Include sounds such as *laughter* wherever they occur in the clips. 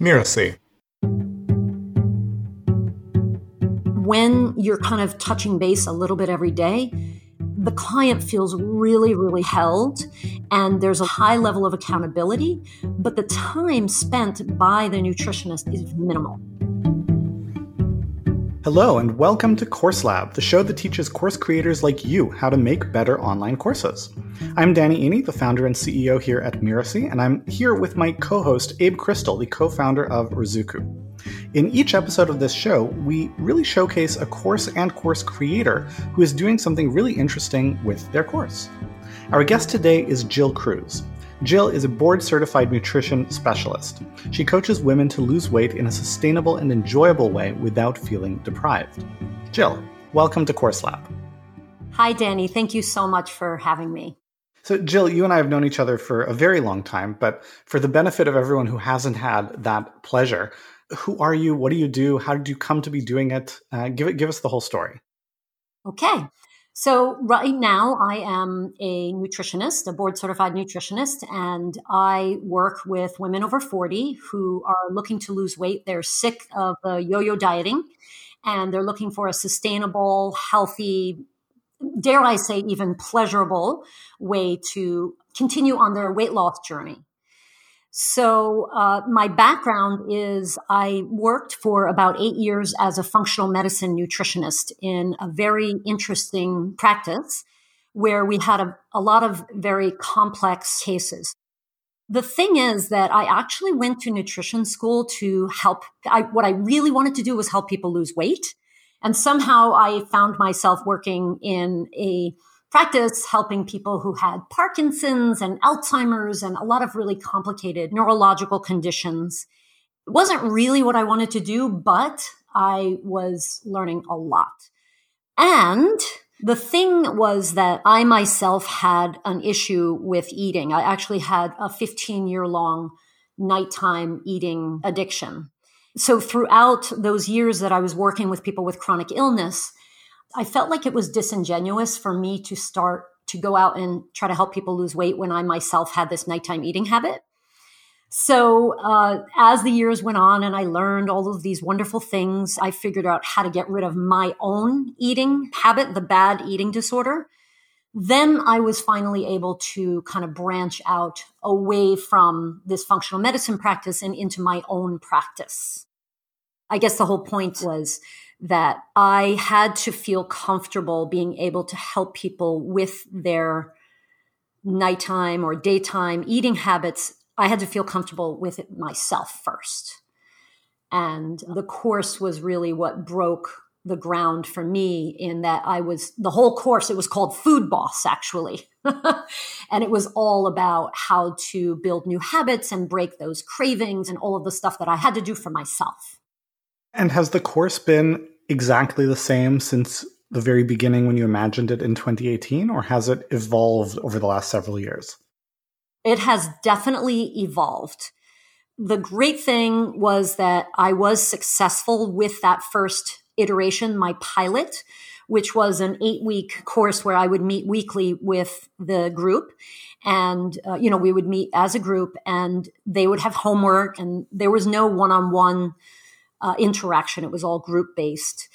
Mirasee. When you're kind of touching base a little bit every day, the client feels really, really held, and there's a high level of accountability, but the time spent by the nutritionist is minimal. Hello, and welcome to Course Lab, the show that teaches course creators like you how to make better online courses. I'm Danny Iny, the founder and CEO here at Mirasee, and I'm here with my co host, Abe Crystal, the co founder of Ruzuku. In each episode of this show, we really showcase a course and course creator who is doing something really interesting with their course. Our guest today is Jill Cruz. Jill is a board certified nutrition specialist. She coaches women to lose weight in a sustainable and enjoyable way without feeling deprived. Jill, welcome to Course Lab. Hi, Danny. Thank you so much for having me. So, Jill, you and I have known each other for a very long time, but for the benefit of everyone who hasn't had that pleasure, who are you? What do you do? How did you come to be doing it? Uh, give it, give us the whole story. Okay. So right now I am a nutritionist, a board certified nutritionist, and I work with women over 40 who are looking to lose weight. They're sick of the yo-yo dieting and they're looking for a sustainable, healthy, dare I say even pleasurable way to continue on their weight loss journey. So, uh, my background is I worked for about eight years as a functional medicine nutritionist in a very interesting practice where we had a, a lot of very complex cases. The thing is that I actually went to nutrition school to help. I, what I really wanted to do was help people lose weight. And somehow I found myself working in a practice helping people who had Parkinson's and Alzheimer's and a lot of really complicated neurological conditions. It wasn't really what I wanted to do, but I was learning a lot. And the thing was that I myself had an issue with eating. I actually had a 15 year long nighttime eating addiction. So throughout those years that I was working with people with chronic illness, I felt like it was disingenuous for me to start to go out and try to help people lose weight when I myself had this nighttime eating habit. So, uh, as the years went on and I learned all of these wonderful things, I figured out how to get rid of my own eating habit, the bad eating disorder. Then I was finally able to kind of branch out away from this functional medicine practice and into my own practice. I guess the whole point was that I had to feel comfortable being able to help people with their nighttime or daytime eating habits. I had to feel comfortable with it myself first. And the course was really what broke the ground for me in that I was the whole course, it was called Food Boss, actually. *laughs* and it was all about how to build new habits and break those cravings and all of the stuff that I had to do for myself. And has the course been exactly the same since the very beginning when you imagined it in 2018, or has it evolved over the last several years? It has definitely evolved. The great thing was that I was successful with that first iteration, my pilot, which was an eight week course where I would meet weekly with the group. And, uh, you know, we would meet as a group and they would have homework and there was no one on one uh, interaction. It was all group based.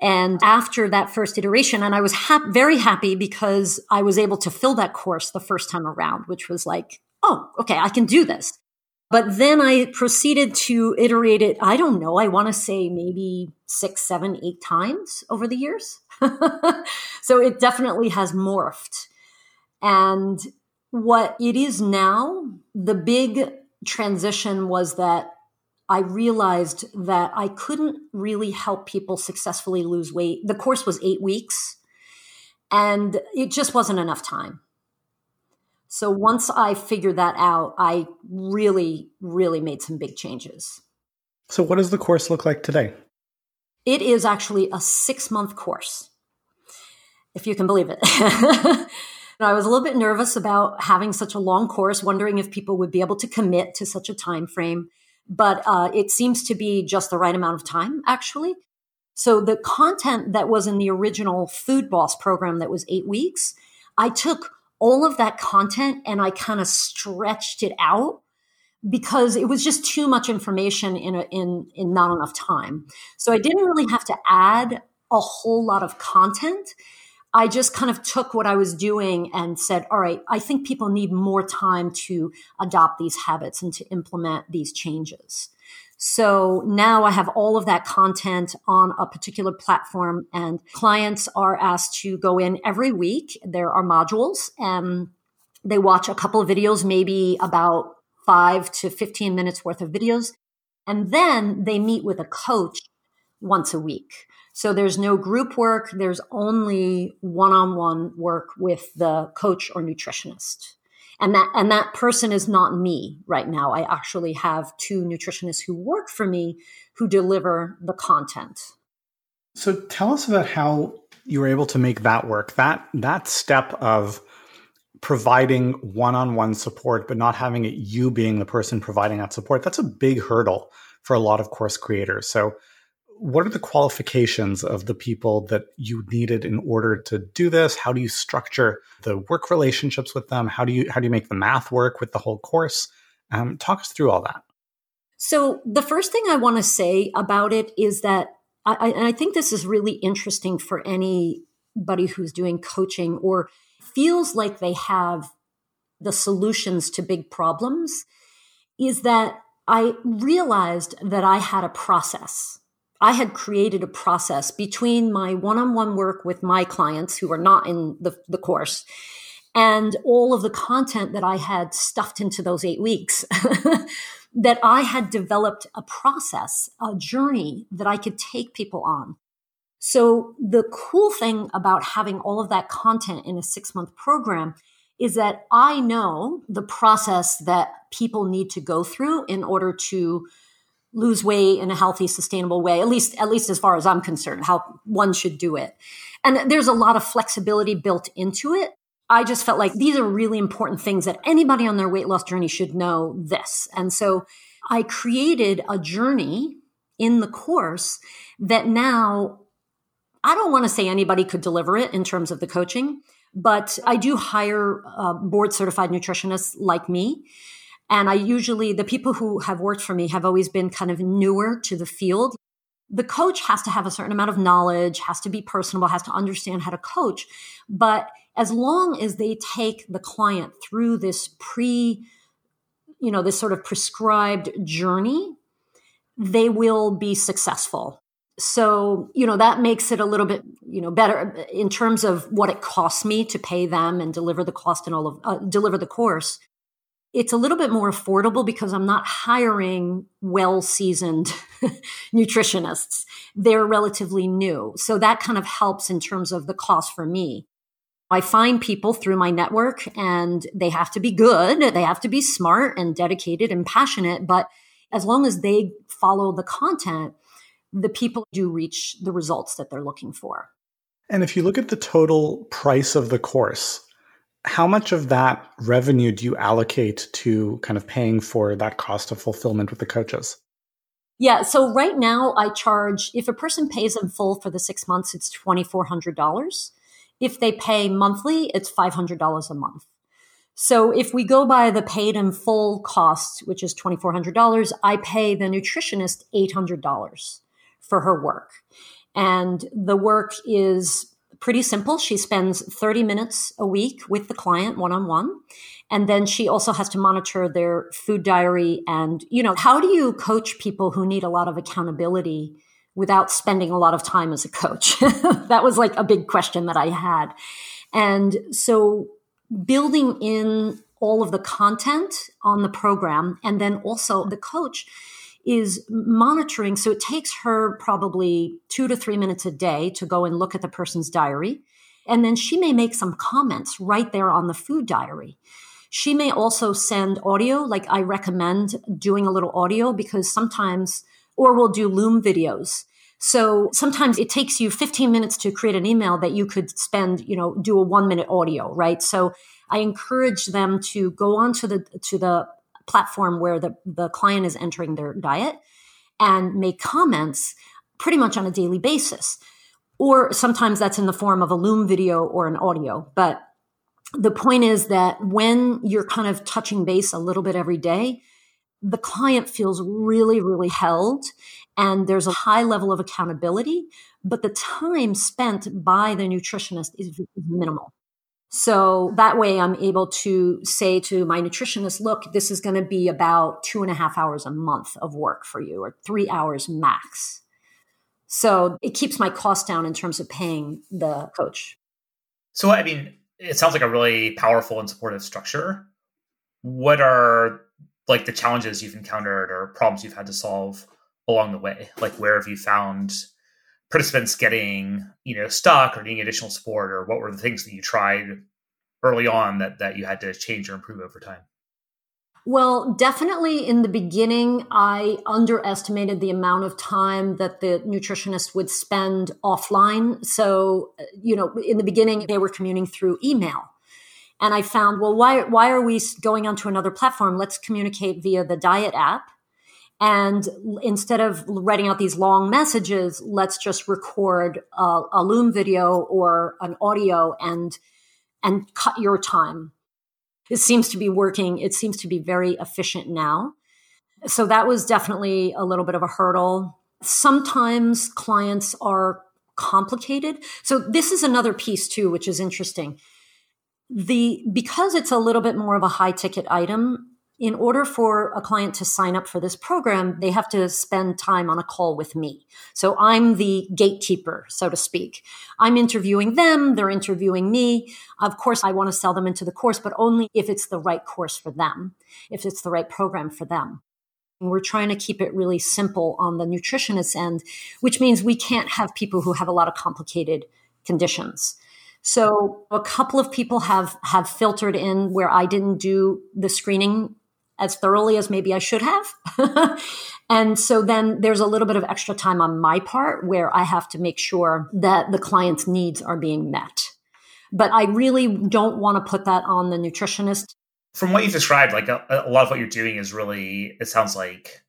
And after that first iteration, and I was ha- very happy because I was able to fill that course the first time around, which was like, oh, okay, I can do this. But then I proceeded to iterate it, I don't know, I want to say maybe six, seven, eight times over the years. *laughs* so it definitely has morphed. And what it is now, the big transition was that I realized that I couldn't really help people successfully lose weight. The course was eight weeks and it just wasn't enough time. So once I figured that out, I really, really made some big changes. So, what does the course look like today? It is actually a six month course, if you can believe it. *laughs* I was a little bit nervous about having such a long course, wondering if people would be able to commit to such a time frame but uh, it seems to be just the right amount of time, actually. So the content that was in the original Food Boss program that was eight weeks, I took all of that content and I kind of stretched it out because it was just too much information in a, in in not enough time. So I didn't really have to add a whole lot of content. I just kind of took what I was doing and said, all right, I think people need more time to adopt these habits and to implement these changes. So now I have all of that content on a particular platform and clients are asked to go in every week. There are modules and they watch a couple of videos, maybe about five to 15 minutes worth of videos. And then they meet with a coach once a week. So there's no group work. There's only one-on-one work with the coach or nutritionist. And that, and that person is not me right now. I actually have two nutritionists who work for me who deliver the content. So tell us about how you were able to make that work. That, that step of providing one-on-one support, but not having it you being the person providing that support, that's a big hurdle for a lot of course creators. So what are the qualifications of the people that you needed in order to do this? How do you structure the work relationships with them? How do you how do you make the math work with the whole course? Um, talk us through all that. So the first thing i want to say about it is that I, I think this is really interesting for anybody who's doing coaching or feels like they have the solutions to big problems is that I realized that I had a process I had created a process between my one on one work with my clients who are not in the, the course and all of the content that I had stuffed into those eight weeks. *laughs* that I had developed a process, a journey that I could take people on. So the cool thing about having all of that content in a six month program is that I know the process that people need to go through in order to lose weight in a healthy, sustainable way, at least, at least as far as I'm concerned, how one should do it. And there's a lot of flexibility built into it. I just felt like these are really important things that anybody on their weight loss journey should know this. And so I created a journey in the course that now I don't want to say anybody could deliver it in terms of the coaching, but I do hire uh, board certified nutritionists like me and I usually, the people who have worked for me have always been kind of newer to the field. The coach has to have a certain amount of knowledge, has to be personable, has to understand how to coach. But as long as they take the client through this pre, you know, this sort of prescribed journey, they will be successful. So, you know, that makes it a little bit, you know, better in terms of what it costs me to pay them and deliver the cost and all of, uh, deliver the course it's a little bit more affordable because I'm not hiring well seasoned *laughs* nutritionists. They're relatively new. So that kind of helps in terms of the cost for me. I find people through my network and they have to be good. They have to be smart and dedicated and passionate. But as long as they follow the content, the people do reach the results that they're looking for. And if you look at the total price of the course, how much of that revenue do you allocate to kind of paying for that cost of fulfillment with the coaches? Yeah, so right now I charge, if a person pays in full for the six months, it's $2,400. If they pay monthly, it's $500 a month. So if we go by the paid in full cost, which is $2,400, I pay the nutritionist $800 for her work. And the work is pretty simple. She spends 30 minutes a week with the client one on one. And then she also has to monitor their food diary. And, you know, how do you coach people who need a lot of accountability without spending a lot of time as a coach? *laughs* that was like a big question that I had. And so building in all of the content on the program and then also the coach is monitoring. So it takes her probably two to three minutes a day to go and look at the person's diary. And then she may make some comments right there on the food diary. She may also send audio, like I recommend doing a little audio because sometimes, or we'll do Loom videos. So sometimes it takes you 15 minutes to create an email that you could spend, you know, do a one minute audio, right? So I encourage them to go on to the, to the platform where the, the client is entering their diet and make comments pretty much on a daily basis. Or sometimes that's in the form of a Loom video or an audio. But the point is that when you're kind of touching base a little bit every day, the client feels really, really held and there's a high level of accountability, but the time spent by the nutritionist is minimal. So that way I'm able to say to my nutritionist, look, this is going to be about two and a half hours a month of work for you or three hours max. So it keeps my cost down in terms of paying the coach. So, I mean, it sounds like a really powerful and supportive structure. What are like the challenges you've encountered or problems you've had to solve along the way? Like, where have you found participants getting, you know, stuck or needing additional support, or what were the things that you tried early on that that you had to change or improve over time? Well, definitely in the beginning, I underestimated the amount of time that the nutritionist would spend offline. So, uh, you know, in the beginning, they were communing through email. And I found, well, why, why are we going onto another platform? Let's communicate via the diet app. And instead of writing out these long messages, let's just record a, a Loom video or an audio and, and cut your time it seems to be working. It seems to be very efficient now. So that was definitely a little bit of a hurdle. Sometimes clients are complicated. So this is another piece too, which is interesting. The because it's a little bit more of a high ticket item, in order for a client to sign up for this program, they have to spend time on a call with me. So I'm the gatekeeper, so to speak. I'm interviewing them, they're interviewing me. Of course, I want to sell them into the course, but only if it's the right course for them, if it's the right program for them. We're trying to keep it really simple on the nutritionist end, which means we can't have people who have a lot of complicated conditions. So a couple of people have have filtered in where I didn't do the screening as thoroughly as maybe I should have. *laughs* and so then there's a little bit of extra time on my part where I have to make sure that the client's needs are being met. But I really don't want to put that on the nutritionist. From what you've described, like a, a lot of what you're doing is really, it sounds like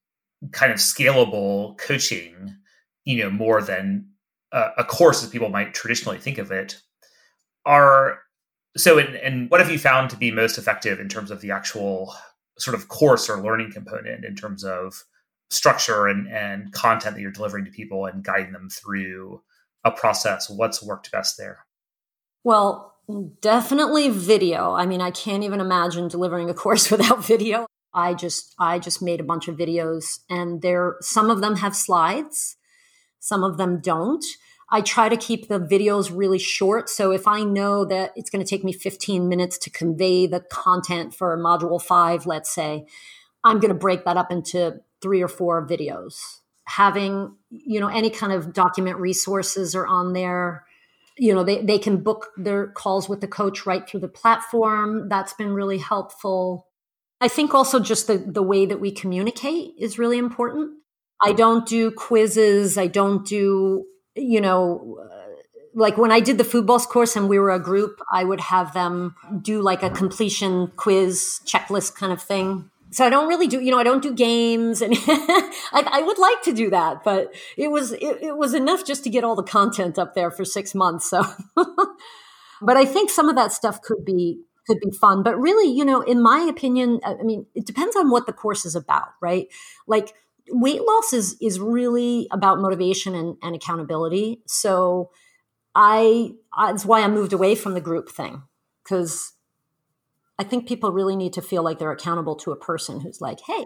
kind of scalable coaching, you know, more than a, a course as people might traditionally think of it. Are so, and, and what have you found to be most effective in terms of the actual sort of course or learning component in terms of structure and, and content that you're delivering to people and guiding them through a process. What's worked best there? Well definitely video. I mean i can't even imagine delivering a course *laughs* without video. I just i just made a bunch of videos and there some of them have slides some of them don't I try to keep the videos really short. So if I know that it's going to take me 15 minutes to convey the content for module five, let's say, I'm going to break that up into three or four videos. Having, you know, any kind of document resources are on there. You know, they, they can book their calls with the coach right through the platform. That's been really helpful. I think also just the, the way that we communicate is really important. I don't do quizzes. I don't do you know, like when I did the food boss course and we were a group, I would have them do like a completion quiz checklist kind of thing. So I don't really do, you know, I don't do games and *laughs* I, I, would like to do that, but it was, it, it was enough just to get all the content up there for six months. So, *laughs* but I think some of that stuff could be, could be fun. But really, you know, in my opinion, I mean, it depends on what the course is about, right? Like weight loss is is really about motivation and, and accountability. So I that's why I moved away from the group thing because I think people really need to feel like they're accountable to a person who's like, hey,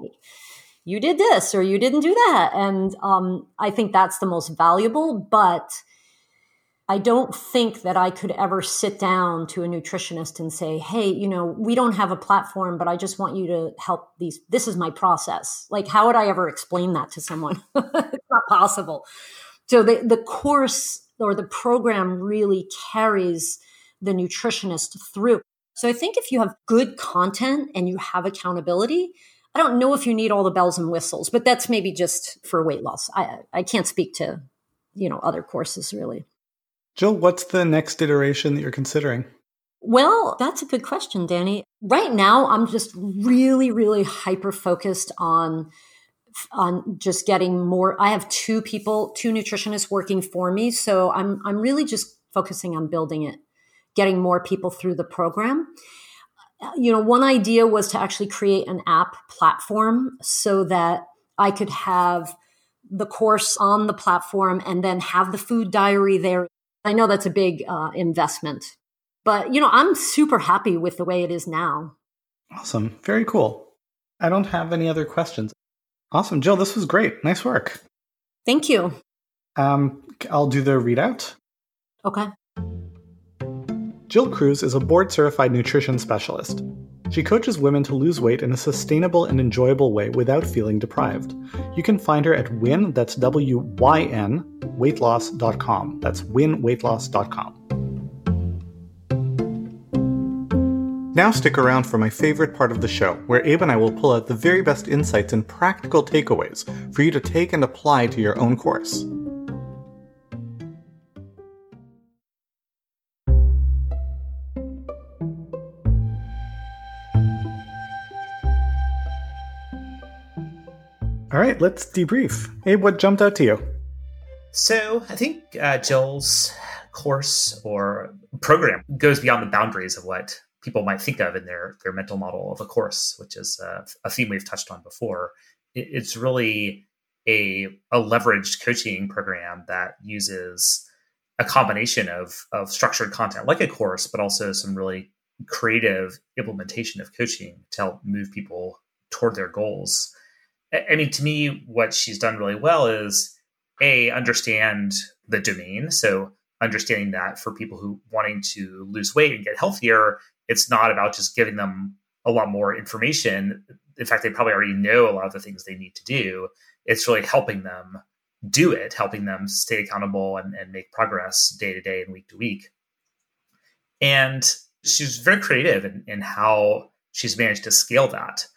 you did this or you didn't do that, and um, I think that's the most valuable. But I don't think that I could ever sit down to a nutritionist and say, Hey, you know, we don't have a platform, but I just want you to help these. This is my process. Like, how would I ever explain that to someone? *laughs* it's not possible. So the, the course or the program really carries the nutritionist through. So I think if you have good content and you have accountability, I don't know if you need all the bells and whistles, but that's maybe just for weight loss. I, I can't speak to, you know, other courses really. Jill, what's the next iteration that you're considering? Well, that's a good question, Danny. Right now, I'm just really, really hyper focused on on just getting more. I have two people, two nutritionists working for me, so I'm I'm really just focusing on building it, getting more people through the program. Uh, you know, one idea was to actually create an app platform so that I could have the course on the platform and then have the food diary there. I know that's a big uh, investment, but you know, I'm super happy with the way it is now. Awesome. Very cool. I don't have any other questions. Awesome. Jill, this was great. Nice work. Thank you. Um, I'll do the readout. Okay. Jill Cruz is a board certified nutrition specialist. She coaches women to lose weight in a sustainable and enjoyable way without feeling deprived. You can find her at win, that's W Y N, weightloss.com. That's wynweightloss.com. Now stick around for my favorite part of the show, where Abe and I will pull out the very best insights and practical takeaways for you to take and apply to your own course. Right, let's debrief. Abe, what jumped out to you? So I think uh, Jill's course or program goes beyond the boundaries of what people might think of in their their mental model of a course, which is uh, a theme we've touched on before. It, it's really a a leveraged coaching program that uses a combination of of structured content like a course, but also some really creative implementation of coaching to help move people toward their goals. I mean, to me, what she's done really well is a understand the domain. So understanding that for people who wanting to lose weight and get healthier, it's not about just giving them a lot more information. In fact, they probably already know a lot of the things they need to do. It's really helping them do it, helping them stay accountable and, and make progress day to day and week to week. And she's very creative in, in how she's managed to scale that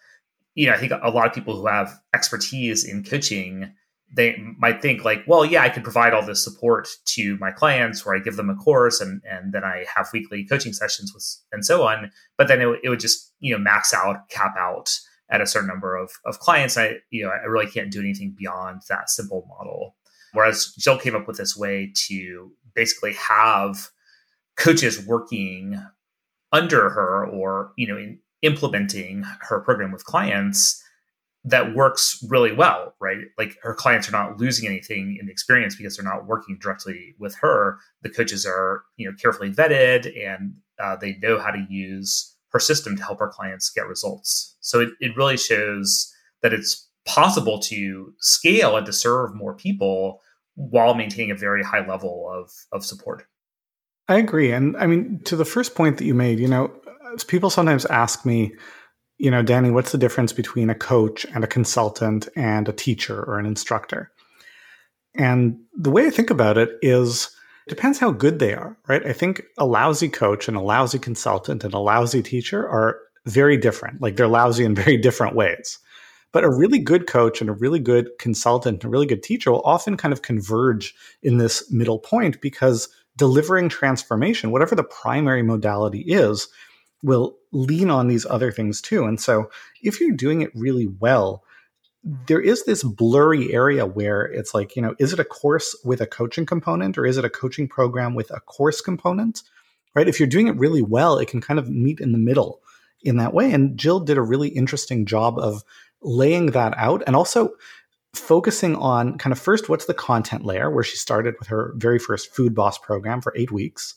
you know, I think a lot of people who have expertise in coaching, they might think like, well, yeah, I could provide all this support to my clients where I give them a course and, and then I have weekly coaching sessions with, and so on. But then it, it would just, you know, max out, cap out at a certain number of, of clients. I, you know, I really can't do anything beyond that simple model. Whereas Jill came up with this way to basically have coaches working under her or, you know, in, implementing her program with clients that works really well, right? Like her clients are not losing anything in the experience because they're not working directly with her. The coaches are, you know, carefully vetted and uh, they know how to use her system to help our clients get results. So it, it really shows that it's possible to scale and to serve more people while maintaining a very high level of, of support. I agree. And I mean, to the first point that you made, you know, people sometimes ask me, you know, Danny, what's the difference between a coach and a consultant and a teacher or an instructor? And the way I think about it is it depends how good they are, right? I think a lousy coach and a lousy consultant and a lousy teacher are very different. Like they're lousy in *laughs* very different ways. But a really good coach and a really good consultant and a really good teacher will often kind of converge in this middle point because delivering transformation, whatever the primary modality is, will lean on these other things too. And so if you're doing it really well, there is this blurry area where it's like, you know, is it a course with a coaching component or is it a coaching program with a course component? Right? If you're doing it really well, it can kind of meet in the middle in that way. And Jill did a really interesting job of laying that out and also focusing on kind of first what's the content layer where she started with her very first food boss program for 8 weeks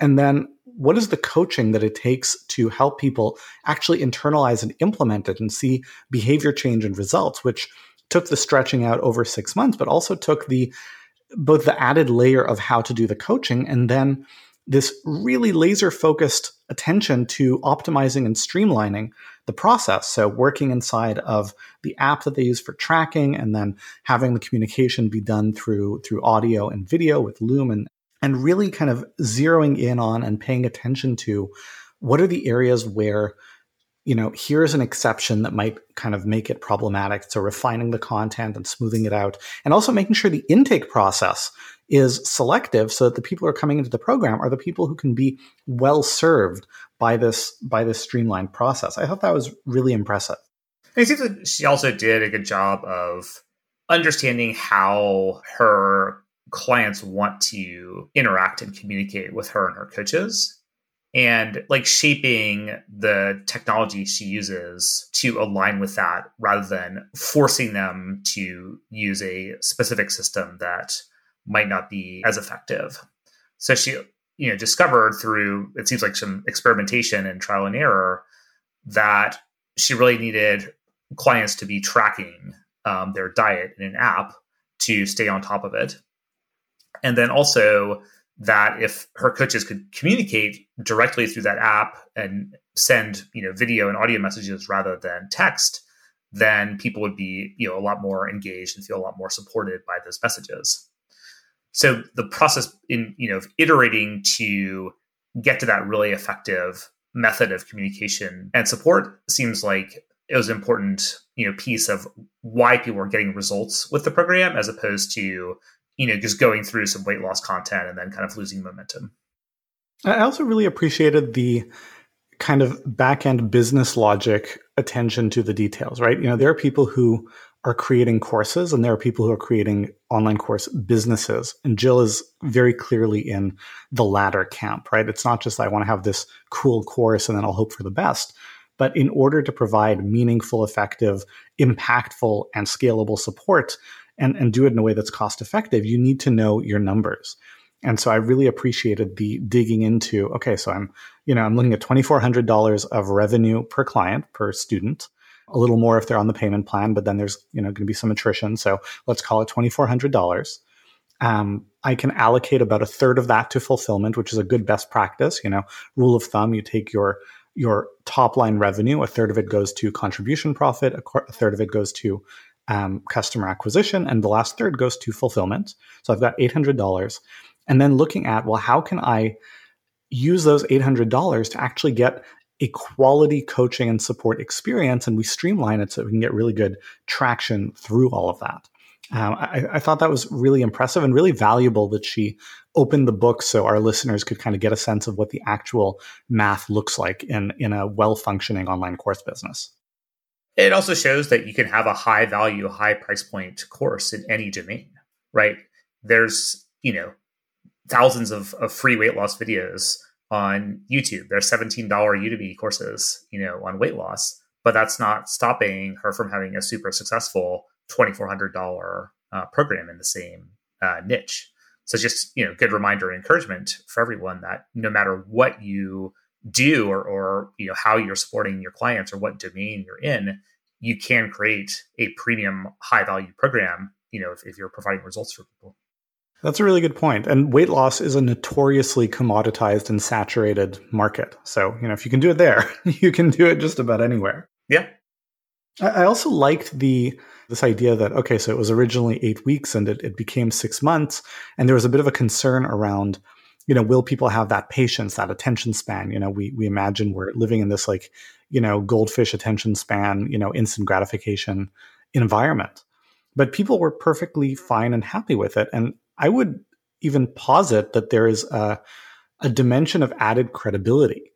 and then what is the coaching that it takes to help people actually internalize and implement it and see behavior change and results, which took the stretching out over six months, but also took the both the added layer of how to do the coaching and then this really laser focused attention to optimizing and streamlining the process. So, working inside of the app that they use for tracking, and then having the communication be done through through audio and video with Loom and and really kind of zeroing in on and paying attention to what are the areas where you know here's an exception that might kind of make it problematic. So refining the content and smoothing it out and also making sure the intake process is selective so that the people who are coming into the program are the people who can be well served by this by this streamlined process. I thought that was really impressive. And it seems that she also did a good job of understanding how her clients want to interact and communicate with her and her coaches and like shaping the technology she uses to align with that rather than forcing them to use a specific system that might not be as effective. So she, you know, discovered through it seems like some experimentation and trial and error that she really needed clients to be tracking um, their diet in an app to stay on top of it. And then also that if her coaches could communicate directly through that app and send, you know, video and audio messages rather than text, then people would be, you know, a lot more engaged and feel a lot more supported by those messages. So the process in, you know, of iterating to get to that really effective method of communication and support seems like it was an important you know piece of why people were getting results with the program as opposed to you know just going through some weight loss content and then kind of losing momentum. I also really appreciated the kind of back end business logic attention to the details right? You know there are people who are creating courses and there are people who are creating online course businesses. And jill is very clearly in the latter camp right? It's not just i want to have this cool course and then i'll hope for the best. But in order to provide meaningful, effective, impactful, and scalable support and, and do it in a way that's cost effective, you need to know your numbers. And so I really appreciated the digging into, okay, so I'm, you know, I'm looking at $2,400 of revenue per client, per student, a little more if they're on the payment plan, but then there's, you know, going to be some attrition. So let's call it $2,400. Um, I can allocate about a third of that to fulfillment, which is a good best practice. You know, rule of thumb, you take your your top line revenue, a third of it goes to contribution profit, a, qu- a third of it goes to um, customer acquisition, and the last third goes to fulfillment. So I've got $800. And then looking at, well, how can I use those $800 to actually get a quality coaching and support experience? And we streamline it so we can get really good traction through all of that. Um, I, I, thought that was really impressive and really valuable that she opened the book so our listeners could kind of get a sense of what the actual math looks like in, in a well functioning online course business. It also shows that you can have a high value, high price point course in any domain, right? There's, you know, thousands of, of free weight loss videos on YouTube. There's $17 Udemy courses, you know, on weight loss, but that's not stopping her from having a super successful $2,400 uh, program in the same uh, niche. So just you know, good reminder and encouragement for everyone that no matter what you do or, or you know how you're supporting your clients or what domain you're in, you can create a premium high value program. You know, if, if you're providing results for people. That's a really good point. And weight loss is a notoriously commoditized and saturated market. So, you know, if you can do it there, *laughs* you can do it just about anywhere. Yeah. I also liked the this idea that okay, so it was originally eight weeks and it, it became six months, and there was a bit of a concern around, you know, will people have that patience, that attention span? You know, we we imagine we're living in this like, you know, goldfish attention span, you know, instant gratification environment, but people were perfectly fine and happy with it, and I would even posit that there is a a dimension of added credibility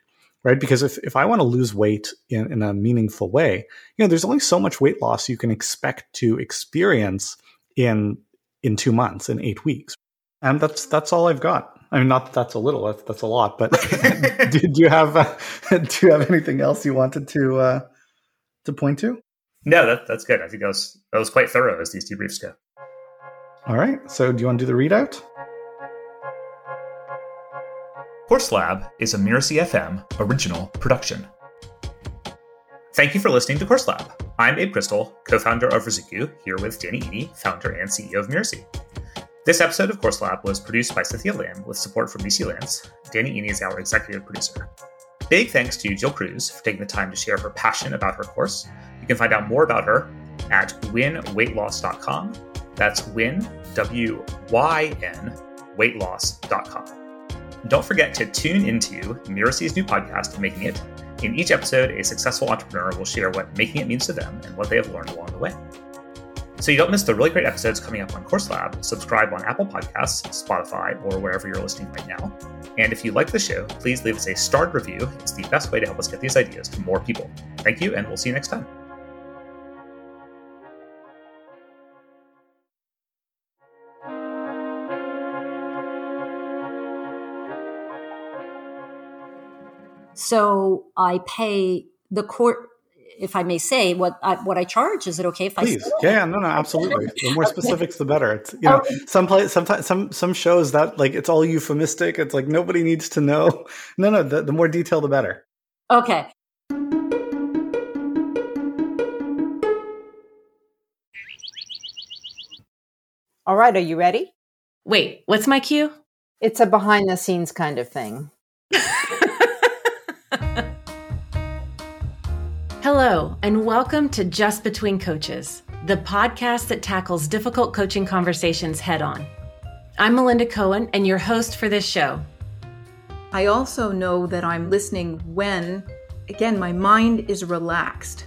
right? Because if, if I want to lose weight in, in a meaningful way, you know, there's only so much weight loss you can expect to experience in in two months, in eight weeks. And that's that's all I've got. I mean, not that that's a little, that's, that's a lot, but *laughs* did you have uh, *laughs* do you have anything else you wanted to uh, to point to? No, that, that's good. I think that was that was quite thorough as these debriefs go. All right. So, do you want to do the readout? Course Lab is a Mirasee FM original production. Thank you for listening to Course Lab. I'm Abe Crystal, co-founder of Ruzuku, here with Danny Iny, founder and CEO of Mirasee. This episode of Course Lab was produced by Cynthia Lamb with support from BC Lance. Danny Iny is our executive producer. Big thanks to Jill Cruz for taking the time to share her passion about her course. You can find out more about her at wynweightloss.com. That's win, W Y N, weightloss.com. Don't forget to tune into Mirasee's new podcast, Making It. In each episode, a successful entrepreneur will share what making it means to them and what they have learned along the way. So you don't miss the really great episodes coming up on Course Lab, subscribe on Apple Podcasts, Spotify, or wherever you're listening right now. And if you like the show, please leave us a starred review. It's the best way to help us get these ideas to more people. Thank you, and we'll see you next time. So I pay the court if I may say, what I, what I charge. Is it okay if Please. I? Please, yeah, no, no, *laughs* absolutely. The more specifics, the better. It's you know, okay. some play, sometimes some some shows that like it's all euphemistic. It's like nobody needs to know. *laughs* No, no, the, the more detail, the better. Okay. All right, are you ready? Wait, what's my cue? It's a behind the scenes kind of thing. *laughs* Hello, and welcome to Just Between Coaches, the podcast that tackles difficult coaching conversations head on. I'm Melinda Cohen, and your host for this show. I also know that I'm listening when, again, my mind is relaxed.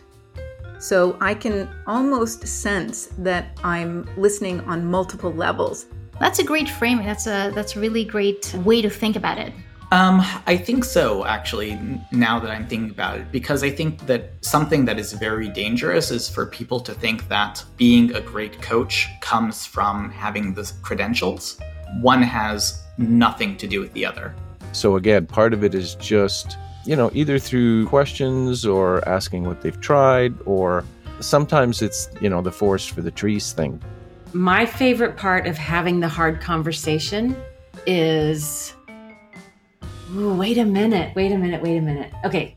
So I can almost sense that I'm listening on multiple levels. That's a great framing. That's a that's a really great way to think about it. Um, I think so, actually, now that I'm thinking about it, because I think that something that is very dangerous is for people to think that being a great coach comes from having the credentials. One has nothing to do with the other. So, again, part of it is just, you know, either through questions or asking what they've tried, or sometimes it's, you know, the forest for the trees thing. My favorite part of having the hard conversation is Ooh, wait a minute, wait a minute, wait a minute. Okay.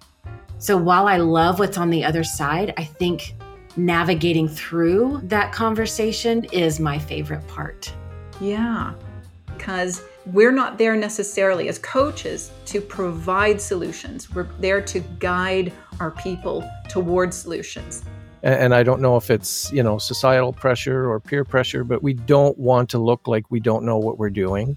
So while I love what's on the other side, I think navigating through that conversation is my favorite part. Yeah. Because we're not there necessarily as coaches to provide solutions. We're there to guide our people towards solutions. And I don't know if it's, you know, societal pressure or peer pressure, but we don't want to look like we don't know what we're doing.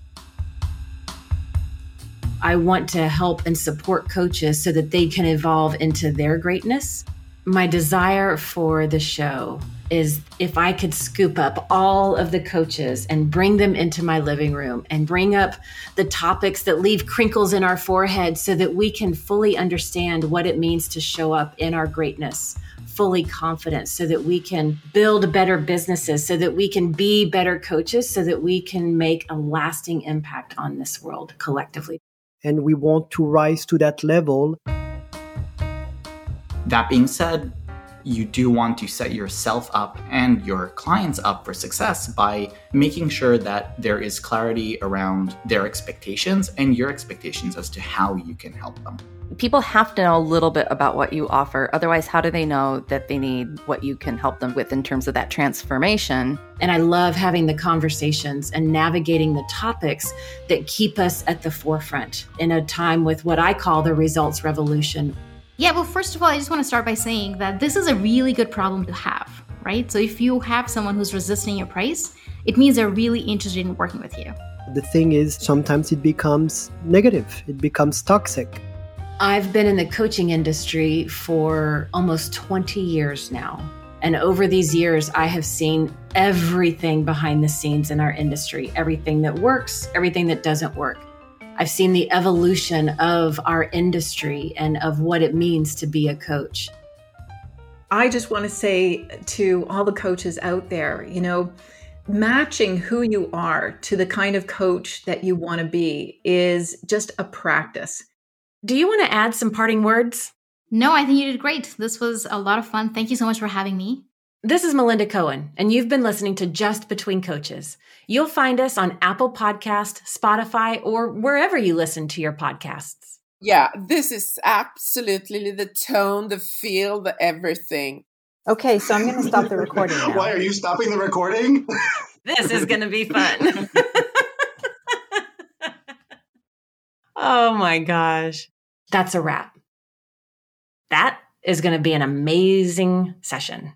I want to help and support coaches so that they can evolve into their greatness. My desire for the show is if I could scoop up all of the coaches and bring them into my living room and bring up the topics that leave crinkles in our forehead so that we can fully understand what it means to show up in our greatness, fully confident, so that we can build better businesses, so that we can be better coaches, so that we can make a lasting impact on this world collectively and we want to rise to that level. That being said, you do want to set yourself up and your clients up for success by making sure that there is clarity around their expectations and your expectations as to how you can help them people have to know a little bit about what you offer. Otherwise, how do they know that they need what you can help them with in terms of that transformation? And I love having the conversations and navigating the topics that keep us at the forefront in a time with what I call the results revolution. Yeah, well, first of all, I just want to start by saying that this is a really good problem to have, right? So if you have someone who's resisting your price, it means they're really interested in working with you. The thing is, sometimes it becomes negative, it becomes toxic I've been in the coaching industry for almost 20 years now. And over these years, I have seen everything behind the scenes in our industry everything that works, everything that doesn't work. I've seen the evolution of our industry and of what it means to be a coach. I just want to say to all the coaches out there, you know, matching who you are to the kind of coach that you want to be is just a practice. Do you want to add some parting words? No, I think you did great. This was a lot of fun. Thank you so much for having me. This is Melinda Cohen, and you've been listening to Just Between Coaches. You'll find us on Apple Podcast, Spotify, or wherever you listen to your podcasts. Yeah, this is absolutely the tone, the feel, the everything. Okay, so I'm going to stop the recording *laughs* now. Why are you stopping the recording? this is going to be fun. *laughs* oh my gosh that's a wrap. That is going to be an amazing session.